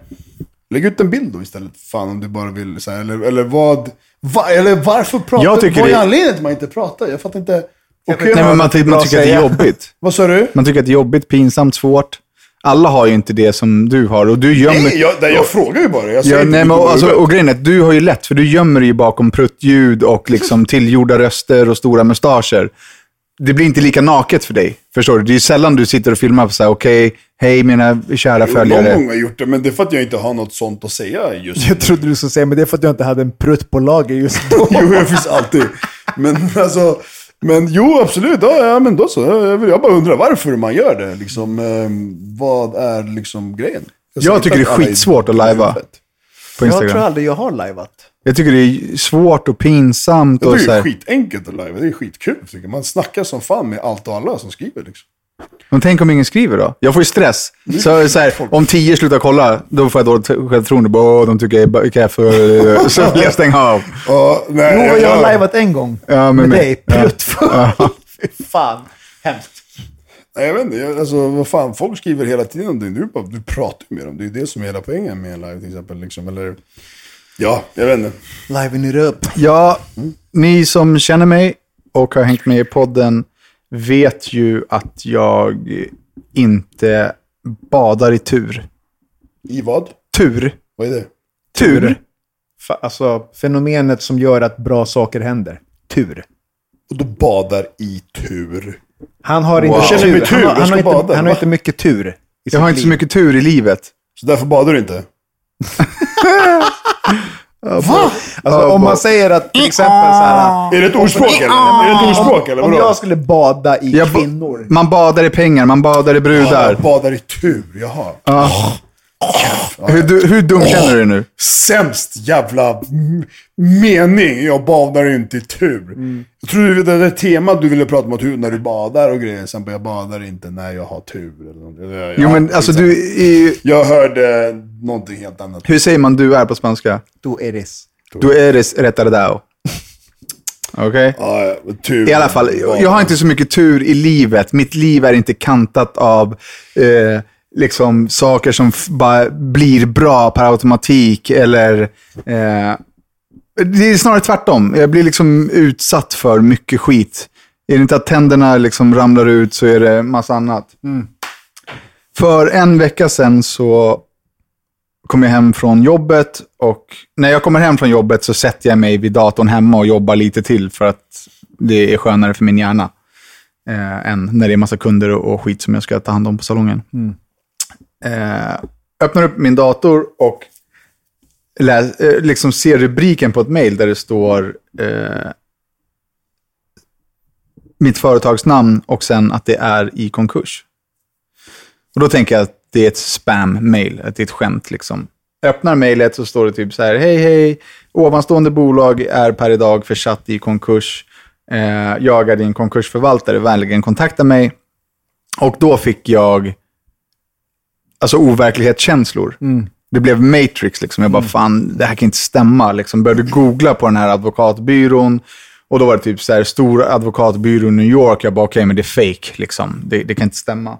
Lägg ut en bild då istället. Fan om du bara vill. Så här, eller, eller vad. Va, eller varför prata? Jag tycker vad är det- anledningen till att man inte pratar? Jag fattar inte. Okej, Nej, men man, ty- man tycker att det är jobbigt. Vad sa du? Man tycker att det är jobbigt, pinsamt, svårt. Alla har ju inte det som du har. Och du gömmer... Nej, jag, jag frågar ju bara. Jag Ja, nej, men, vilket alltså, och grejen är att du har ju lätt, för du gömmer dig ju bakom pruttljud och liksom tillgjorda röster och stora mustascher. Det blir inte lika naket för dig. Förstår du? Det är ju sällan du sitter och filmar på så här, okej, hej mina kära Jo, Någon följare. gång har jag gjort det, men det är för att jag inte har något sånt att säga just Jag trodde du skulle säga, men det är för att jag inte hade en prutt på lager just då. Jo, det finns alltid. Men alltså, men jo absolut, ja, ja men då så. Jag, jag bara undrar varför man gör det. Liksom, ehm, vad är liksom grejen? Jag inte tycker det är skitsvårt att lajva. På Jag tror Instagram. aldrig jag har lajvat. Jag tycker det är svårt och pinsamt. Och så det är här. skitenkelt att live. Det är skitkul. Tycker jag. Man snackar som fan med allt och alla som skriver. Liksom. Men tänk om ingen skriver då? Jag får ju stress. Så, så här, om tio slutar kolla, då får jag dåligt självförtroende. Bara, de tycker jag är och- Så vill jag stänga av. Ja, nej, Jo, jag, jag har lajvat en gång. Ja, med med dig. Pruttfull. Fy fan. Hemskt. nej, jag vet inte. Jag, alltså, vad fan, folk skriver hela tiden om det. Du, du pratar ju med dem. Det är ju det som är hela poängen med en live till exempel. Liksom. Eller, ja, jag vet inte. Liven it up. Ja, ni som känner mig och har hängt med i podden vet ju att jag inte badar i tur. I vad? Tur? Vad är det? Tur? Fa- Alltså, fenomenet som gör att bra saker händer. Tur. Och då badar i tur. Han har Wow. inte Jag känner mig tur. tur, Han har, jag han ska har, inte, bada, han har va? inte mycket tur. i Jag har inte så liv. mycket tur i livet. Så därför badar du inte? Va? Alltså, om man säger att till exempel så här... Är det ett ordspråk eller? Är det ett ordspråk eller? Om Vadå? jag skulle bada i Jag ba- kvinnor. Man badar i pengar, man badar i Ja, brudar. jag badar i tur, jaha. Hur, du, hur dum känner du dig nu? Sämst jävla m- mening. Jag badar inte i tur. Jag tror det där temat du ville prata om att hur, när du badar och grejer. Sen bara, jag badar inte när jag har tur. Eller något. Jag, Jo, men alltså du är ju... Jag hörde någonting helt annat. Hur säger man du är på spanska? Du eres. Du eres retardado. Okej? Ja, ja. I alla fall, jag har inte så mycket tur i livet. Mitt liv är inte kantat av eh, liksom saker som f- bara blir bra per automatik. Eller, eh, Det är snarare tvärtom. Jag blir liksom utsatt för mycket skit. Är det inte att tänderna liksom ramlar ut så är det massa annat. För en vecka sedan så kom jag hem från jobbet och när jag kommer hem från jobbet så sätter jag mig vid datorn hemma och jobbar lite till för att det är skönare för min hjärna. Eh, än när det är massa kunder och, skit som jag ska ta hand om på salongen. Eh, öppnar upp min dator och läs, eh, liksom ser rubriken på ett mail där det står eh, mitt företagsnamn och sen att det är i konkurs. Och då tänker jag att det är ett spam-mail, att det är ett skämt liksom. Öppnar mejlet så står det typ så här, hej hej, ovanstående bolag är per idag försatt i konkurs. Eh, jag är din konkursförvaltare, vänligen kontakta mig. Och då fick jag alltså overklighetskänslor. Det blev Matrix, liksom. jag bara fan, det här kan inte stämma. Liksom. Började googla på den här advokatbyrån. Och då var det typ så här, stor advokatbyrå i New York. Jag bara, okej, men det är fake. Liksom. Det, det kan inte stämma.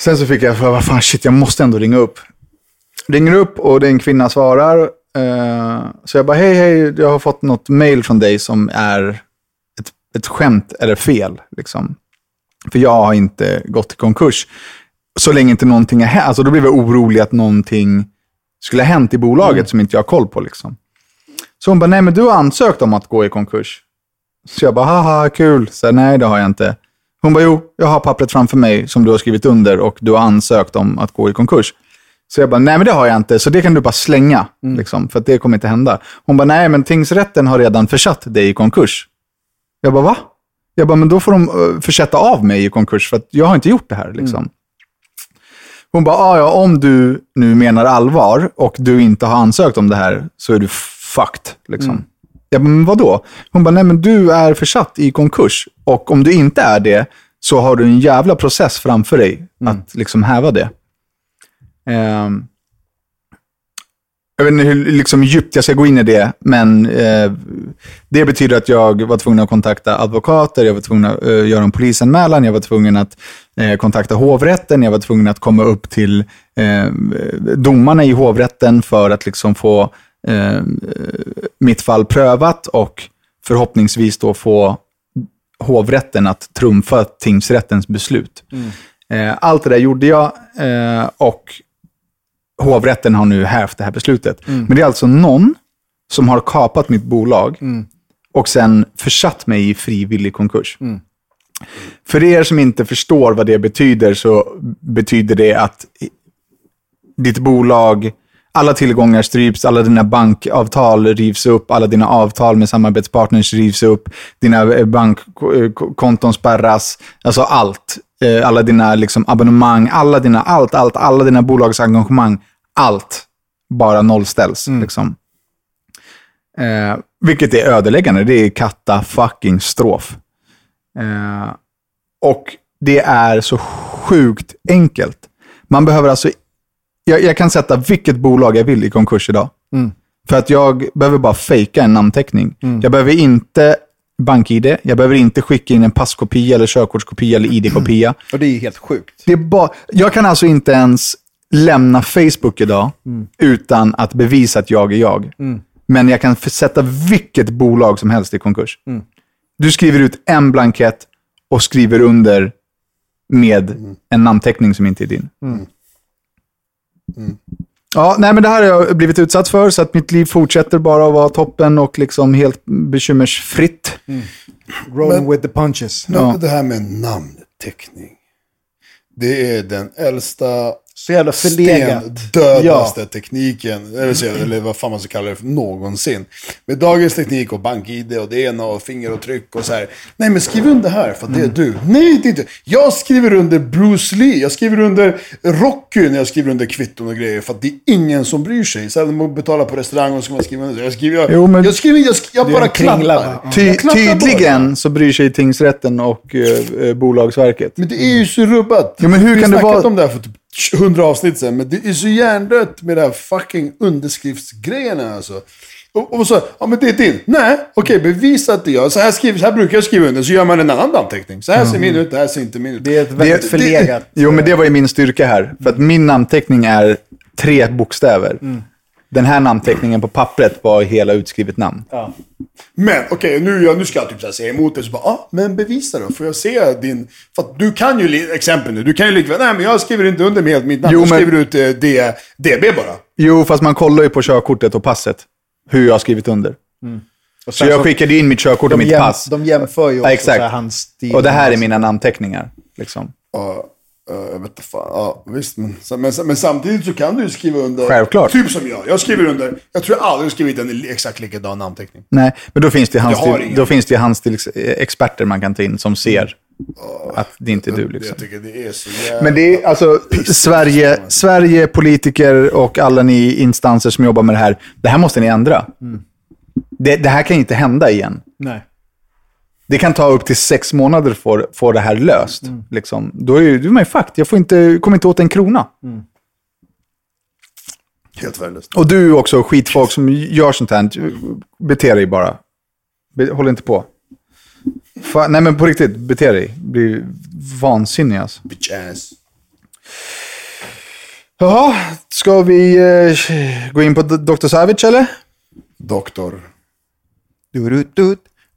Sen så fick jag, för, vad fan, shit, jag måste ändå ringa upp. Ringer upp och det är en kvinna svarar. Eh, så jag bara, hej, hej, jag har fått något mail från dig som är ett, ett skämt eller fel. Liksom. För jag har inte gått i konkurs. Så länge inte någonting har hänt. Alltså då blev jag orolig att någonting skulle ha hänt i bolaget som inte jag har koll på. Liksom. Så hon bara, nej men du har ansökt om att gå i konkurs. Så jag bara, haha, kul. Så nej, det har jag inte. Hon bara, jo, jag har pappret framför mig som du har skrivit under och du har ansökt om att gå i konkurs. Så jag bara, nej men det har jag inte, så det kan du bara slänga, liksom, för att det kommer inte hända. Hon bara, nej men tingsrätten har redan försatt dig i konkurs. Jag bara, va? Jag bara, men då får de uh, försätta av mig i konkurs, för att jag har inte gjort det här. Liksom. Hon bara, ah, ja, om du nu menar allvar och du inte har ansökt om det här så är du fucked. Liksom. Jag bara, men vadå? Hon bara, nej men du är försatt i konkurs och om du inte är det så har du en jävla process framför dig att liksom häva det. Ehm, jag vet inte hur liksom, djupt jag ska gå in i det, men eh, det betyder att jag var tvungen att kontakta advokater, jag var tvungen att eh, göra en polisanmälan, jag var tvungen att eh, kontakta hovrätten, jag var tvungen att komma upp till eh, domarna i hovrätten för att liksom få eh, mitt fall prövat och förhoppningsvis då få hovrätten att trumfa tingsrättens beslut. Eh, allt det där gjorde jag eh, och hovrätten har nu hävt det här beslutet. Men det är alltså någon som har kapat mitt bolag och sen försatt mig i frivillig konkurs. För er som inte förstår vad det betyder så betyder det att ditt bolag, alla tillgångar stryps, alla dina bankavtal rivs upp, alla dina avtal med samarbetspartners rivs upp, dina eh, bankkonton spärras, alltså allt. Eh, Alla dina liksom, abonnemang, alla dina, allt, allt, alla dina bolagsengagemang, allt bara nollställs. Liksom. Eh, vilket är ödeläggande. Det är katta fucking strof. Eh, och det är så sjukt enkelt. Man behöver alltså... Jag, jag kan sätta vilket bolag jag vill i konkurs idag. För att jag behöver bara fejka en namnteckning. Jag behöver inte bank-id. Jag behöver inte skicka in en passkopia, eller körkortskopia eller ID-kopia. Och det är helt sjukt. Det är bara, jag kan alltså inte ens lämna Facebook idag utan att bevisa att jag är jag. Men jag kan sätta vilket bolag som helst i konkurs. Du skriver ut en blankett och skriver under med en namnteckning som inte är din. Ja, nej, men det här har jag blivit utsatt för, så att mitt liv fortsätter bara att vara toppen och liksom helt bekymmersfritt. Roll with the punches. Ja. Det här med namnteckning. Det är den äldsta, Så jävla förlegat. stendödaste tekniken, det vill säga, eller vad fan man ska kalla det för, någonsin. Med dagens teknik och bank-id och det ena och fingeravtryck och så här. Nej, men skriv under här för att det är du. Nej, det är inte. Jag skriver under Bruce Lee, jag skriver under Rocky när jag skriver under kvitton och grejer för att det är ingen som bryr sig. Så här, man betalar på restaurang och så ska man skriva under. Jag skriver, jag, Jo, men- jag skriver, jag, jag bara klappar. va? Ty, Jag klappar bara. tydligen så bryr sig tingsrätten och eh, eh, Bolagsverket. Men det är ju så rubbat. Ja, men hur Vi kan det vara- om det här för typ 100 avsnitt sen, men det är så hjärndött med det här fucking underskriftsgrejerna alltså. Och, och så, ja men det är din. Nej, okej, bevisa att det är jag. Så här, skriver, så här brukar jag skriva under, så gör man en annan namnteckning. Så här ser min ut, det här ser inte min ut. Det är ett väldigt Det- förlegat. Jo, men det var ju min styrka här. För att min namnteckning är tre bokstäver. Den här namnteckningen på pappret var hela utskrivet namn. Men okej, nu, jag- nu ska jag typ så säga emot det. Så bara, ah, men bevisa då. Får jag se din... För att du kan ju, exempel nu, du kan ju likväl, nej men jag skriver inte under med helt mitt namn. Jo, jag men- skriver ut eh, D, DB bara. Jo, fast man kollar ju på körkortet och passet. Hur jag har skrivit under. Och Så jag skickade in mitt körkort och mitt jäm, pass. de jämför ju Ja, också exakt. så här hans stil. Och det här är mina namnteckningar. Liksom. Ja, eh, jag vet inte fan. Ja, visst. Men, men, men samtidigt så kan du ju skriva under. Självklart. Typ som jag. Jag skriver under. Jag tror jag aldrig skrivit en exakt likadan namnteckning. Nej, men då finns det, ingen. då finns det handstilsexperter man kan ta in som ser att det inte är du. Liksom. Jag tycker det är så jävla... Men det är alltså Sverige, Sverige, politiker och alla ni instanser som jobbar med det här. Det här måste ni ändra. Det, det här kan inte hända igen. Nej. Det kan ta upp till sex månader för att få det här löst. Liksom. Då är ju- då är man ju fucked. Jag får inte, kommer inte åt en krona. Helt värdelöst. Och du också, skitfolk som gör sånt här. Bete dig bara. Be, håll inte på. Fa, nej men på riktigt, bete dig. Blir vansinnig alltså. Bitch ass. Jaha, ska vi eh, gå in på Dr. Savage eller? Doktor.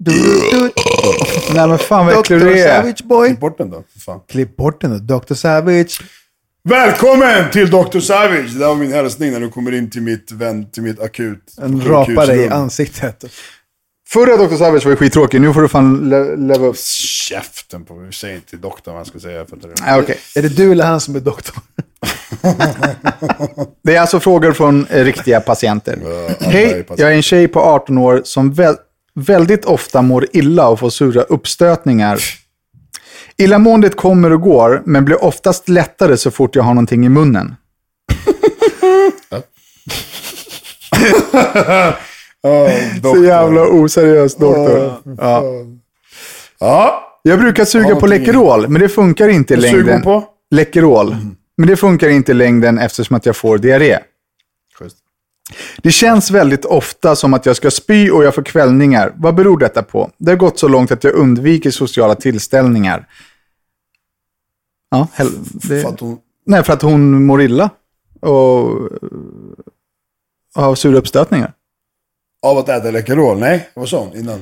Du-du-du, du-du-du. Nej men fan vad äcklig Dr. du är. Savage boy. Klipp bort den då. för Fan. Klipp bort den då. Dr. Savage. Välkommen till Dr. Savage! Det där var min hälsning när du kommer in till mitt, vän, till mitt akut En rapare i sjukhusrum. ansiktet. Förra Dr. Savage var ju skittråkig, nu får du fan le- leva upp. Käften på mig. Säg inte till doktorn vad han ska säga. För att det Nej, okej. Är det du eller han som är doktor? Det är alltså frågor från eh, riktiga patienter. jag Hej, jag är en tjej på 18 år som vä- väldigt ofta mår illa och får sura uppstötningar. Illamåendet kommer och går, men blir oftast lättare så fort jag har någonting i munnen. Så jävla oseriös doktor. Ja. Ja. Jag brukar suga på Läkerol, men det funkar inte i längden. Läkerol. Men det funkar inte i längden eftersom att jag får diarré. Det känns väldigt ofta som att jag ska spy och jag får kvällningar. Vad beror detta på? Det har gått så långt att jag undviker sociala tillställningar. Ja, det... För att hon... Nej, för att hon mår illa. Och, och har sura uppstötningar. Av att äta Läkerol? Nej, vad sa hon innan?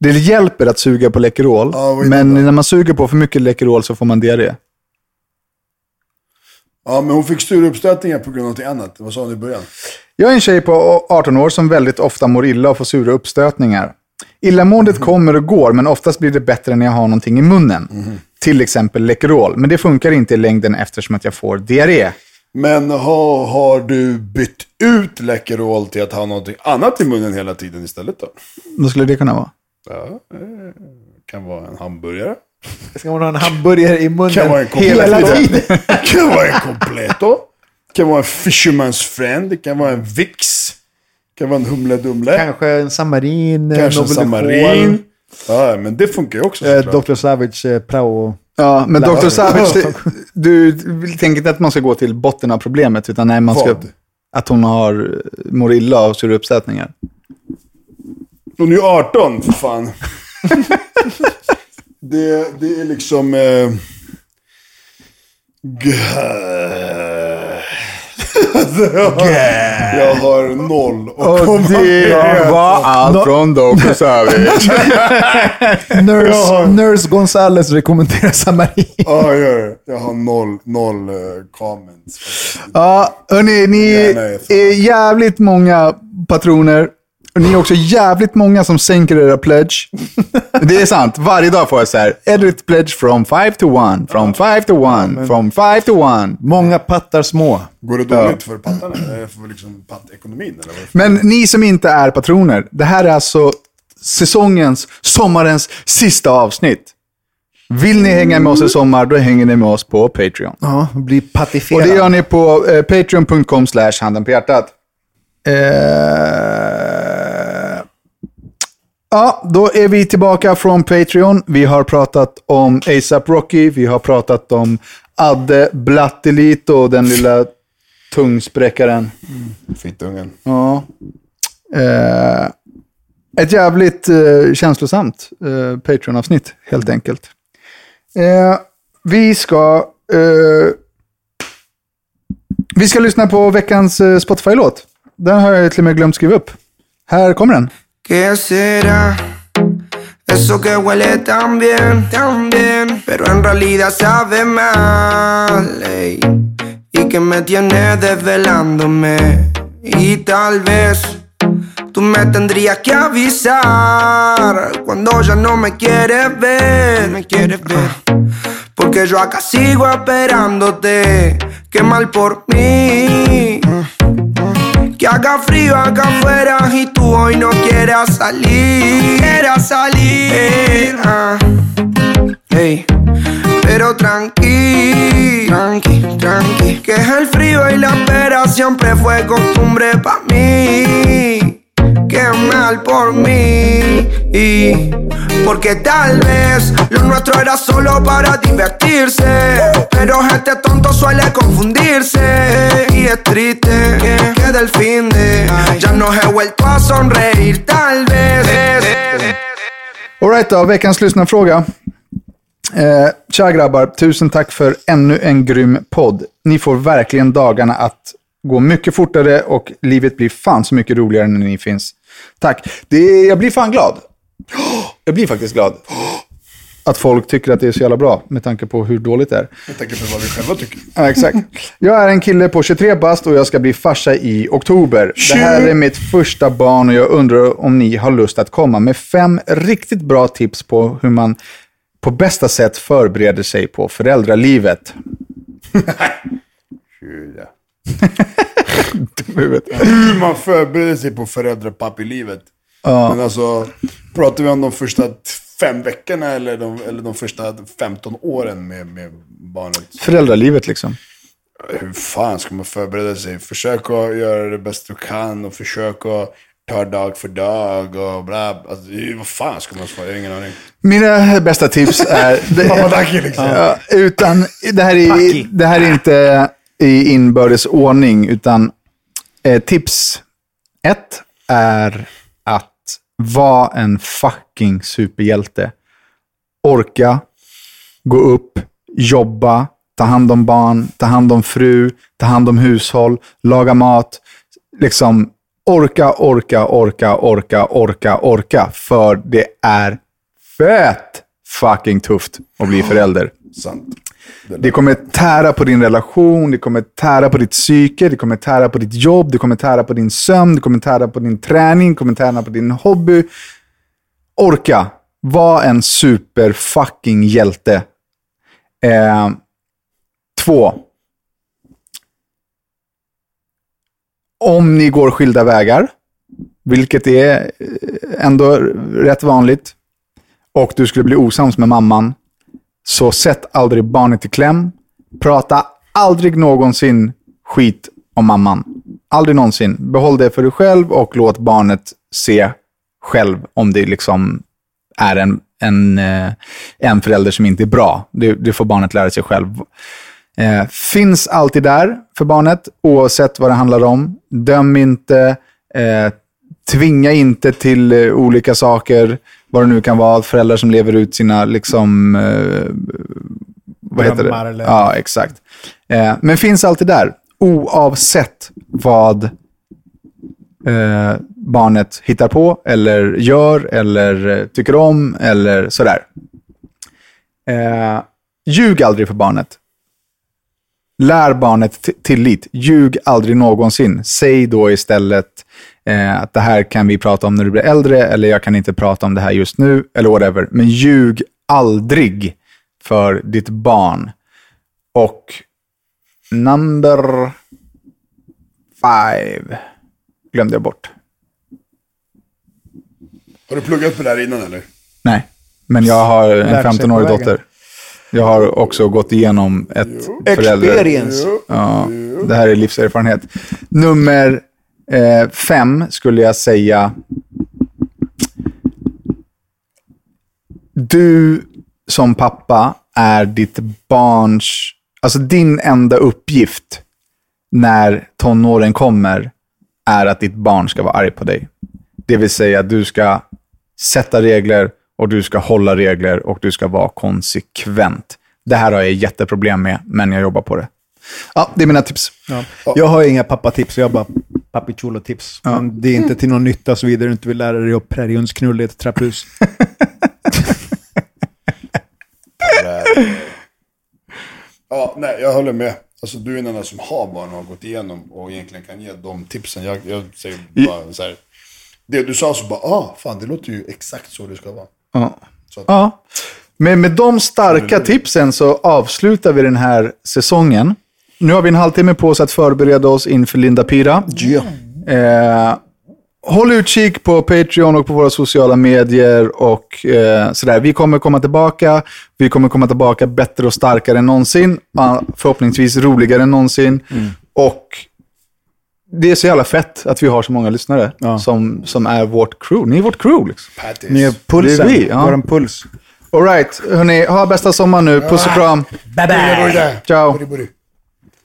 Det hjälper att suga på Läkerol, Ja, men när man suger på för mycket Läkerol så får man diarré. Ja, men hon fick sura uppstötningar på grund av någonting annat. Vad sa hon i början? Jag är en tjej på 18 år som väldigt ofta mår illa och får sura uppstötningar. Illamåendet kommer och går, men oftast blir det bättre när jag har någonting i munnen. Till exempel Läkerol, men det funkar inte i längden eftersom att jag får diarré. Men har, har du bytt ut Läkerol till att ha någonting annat i munnen hela tiden istället då? Vad skulle det kunna vara? Ja, eh, kan vara en hamburgare. Ska man ha en hamburgare i munnen Kan vara en hela tiden? kan vara en completo. Kan vara en fisherman's friend. Det kan vara en vix. kan vara en humle dumle. Kanske en samarin, eh, Kanske en samarin. Ja, men det funkar ju också Eh. Dr. Savage eh, prao. Ja, men. Dr. Savage, det, du tänker inte att man ska gå till botten av problemet, utan nej, man ska... Vad? Att hon har mår illa och sura uppsättningar. Hon är ju 18, för fan. det, det är liksom... Eh... Jag har noll och Och det var allt från Dr. Savage. Nurse, Nurse Gonzales rekommenderar samarin. Ja, jag gör det. Jag har noll, noll uh, comments. Ja, hörni, ni är jävligt många patroner. Och ni är också jävligt många som sänker era pledge. Det är sant. Varje dag får jag så här. Edit pledge from 5 to 1, from 5 to 1, from 5 to 1. Många pattar små. Går det dåligt för pattarna? För liksom pattekonomin? Eller vad? Men ni som inte är patroner, det här är alltså säsongens, sommarens sista avsnitt. Vill ni hänga med oss i sommar, då hänger ni med oss på Patreon. Ja, blir Och patifierad. det gör ni på eh, patreon.com slash handen på hjärtat. Eh, ja, då är vi tillbaka från Patreon. Vi har pratat om ASAP Rocky, vi har pratat om Adde Blattelito, den lilla tungspräckaren. Fittungen. Ja. Eh, ett jävligt eh, känslosamt eh, Patreon-avsnitt, helt enkelt. Eh, vi ska... Eh, vi ska lyssna på veckans eh, Spotify-låt. Den har jag till och med glömt skriva upp. Här kommer. ¿Qué será? Eso que huele tan bien, tan bien, pero en realidad sabe mal. ey. Y que me tiene desvelándome. Y tal vez tú me tendrías que avisar cuando ya no me quieres ver. Me quieres ver. Porque yo acá sigo esperándote. Qué mal por mí. Que haga frío acá afuera y tú hoy no quieras salir. Quieras salir. ah. Ey. Pero tranqui, tranqui, tranqui. Que es el frío y la espera siempre fue costumbre para mí. Qué mal por mí. Y porque tal vez lo nuestro era solo para divertirse. Pero este tonto suele confundirse. Y es triste que del fin de ya no he vuelto a sonreír. Tal vez. Alright då, veckans lyssnarfråga. Eh, tja grabbar, tusen tack för ännu en grym podd. Ni får verkligen dagarna att gå mycket fortare och livet blir fan så mycket roligare när ni finns. Tack. Det, jag blir fan glad. Jag blir faktiskt glad. Att folk tycker att det är så jävla bra med tanke på hur dåligt det är. Jag tänker på vad vi själva tycker. Ja, exakt. Jag är en kille på 23 bast och jag ska bli farsa i oktober. Det här är mitt första barn och jag undrar om ni har lust att komma med fem riktigt bra tips på hur man på bästa sätt förbereder sig på föräldralivet. Hur man förbereder sig på Men alltså, pratar vi om de första fem veckorna eller de, eller de första 15 åren med, med barnet? Föräldralivet liksom. Hur fan ska man förbereda sig? Försök att göra det bäst du kan och försök att ta dag för dag och bla. Alltså, vad fan ska man svara? Jag har ingen aning. Mina bästa tips är... Papadaki liksom. Ja, utan, det, här är, det här är inte i inbördes ordning, utan eh, tips ett är var en fucking superhjälte. Orka, gå upp, jobba, ta hand om barn, ta hand om fru, ta hand om hushåll, laga mat. Liksom orka, orka, orka, orka, orka, orka. För det är fett fucking tufft att bli förälder. Sant. Det kommer tära på din relation, det kommer tära på ditt psyke, det kommer tära på ditt jobb, det kommer tära på din sömn, det kommer tära på din träning, det kommer tära på din hobby. Orka. Var en super fucking hjälte. Eh, två. Om ni går skilda vägar, vilket är eh, ändå rätt vanligt, och du skulle bli osams med mamman, så sätt aldrig barnet i kläm. Prata aldrig någonsin skit om mamman. Aldrig någonsin. Behåll det för dig själv och låt barnet se själv om det liksom är en, en, eh, en förälder som inte är bra. Det, det får barnet lära sig själv. Eh, finns alltid där för barnet, oavsett vad det handlar om. Döm inte. Eh, tvinga inte till eh, olika saker. Vad det nu kan vara. Föräldrar som lever ut sina, liksom, eh, vad heter Drömmar det? eller- Ja, exakt. Eh, men finns alltid där, oavsett vad eh, barnet hittar på, eller gör, eller eh, tycker om, eller sådär. Eh, ljug aldrig för barnet. Lär barnet tillit. Ljug aldrig någonsin. Säg då istället eh, att det här kan vi prata om när du blir äldre, eller jag kan inte prata om det här just nu, eller whatever. Men ljug aldrig för ditt barn. Och number five glömde jag bort. Har du pluggat på det här innan eller? Nej, men jag har en Lärt sig 15-årig på vägen. dotter. Jag har också gått igenom ett förälder... Experience. Ja, det här är livserfarenhet. Nummer eh, fem skulle jag säga. Du som pappa är ditt barns... Alltså din enda uppgift när tonåren kommer är att ditt barn ska vara arg på dig. Det vill säga, du ska sätta regler och du ska hålla regler och du ska vara konsekvent. Det här har jag jätteproblem med, men jag jobbar på det. Ja, det är mina tips. Jag har inga pappatips, jag bara Papi Chulo-tips. Men det är inte till någon nytta såvida du inte vill lära dig att präriehundsknulla i ett trapphus. Ja, nej, jag håller med. Alltså du är den enda som har barn och har gått igenom och egentligen kan ge de tipsen. Jag, jag säger bara så här. Det du sa så bara, ah, fan det låter ju exakt så det ska vara. Ja. Så att, Ja. Men med de starka tipsen så avslutar vi den här säsongen. Nu har vi en halvtimme på oss att förbereda oss inför Linda Pira. Eh, håll utkik på Patreon och på våra sociala medier och eh, sådär. Vi kommer komma tillbaka. Vi kommer komma tillbaka bättre och starkare än någonsin. Förhoppningsvis roligare än någonsin. Och det är så jävla fett att vi har så många lyssnare Ja. som, som är vårt crew. Ni är vårt crew liksom. Pattis. Ni är pulsen. Det är vi, ja. Våran puls. All right, hörni. Ha bästa sommar nu. Puss och kram. Bye bye. Ciao.